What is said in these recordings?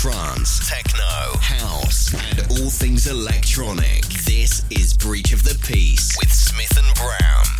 trance, techno, house, and all things electronic. This is Breach of the Peace with Smith and Brown.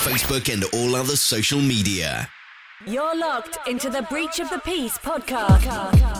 Facebook, and all other social media. You're locked into the Breach of the Peace podcast.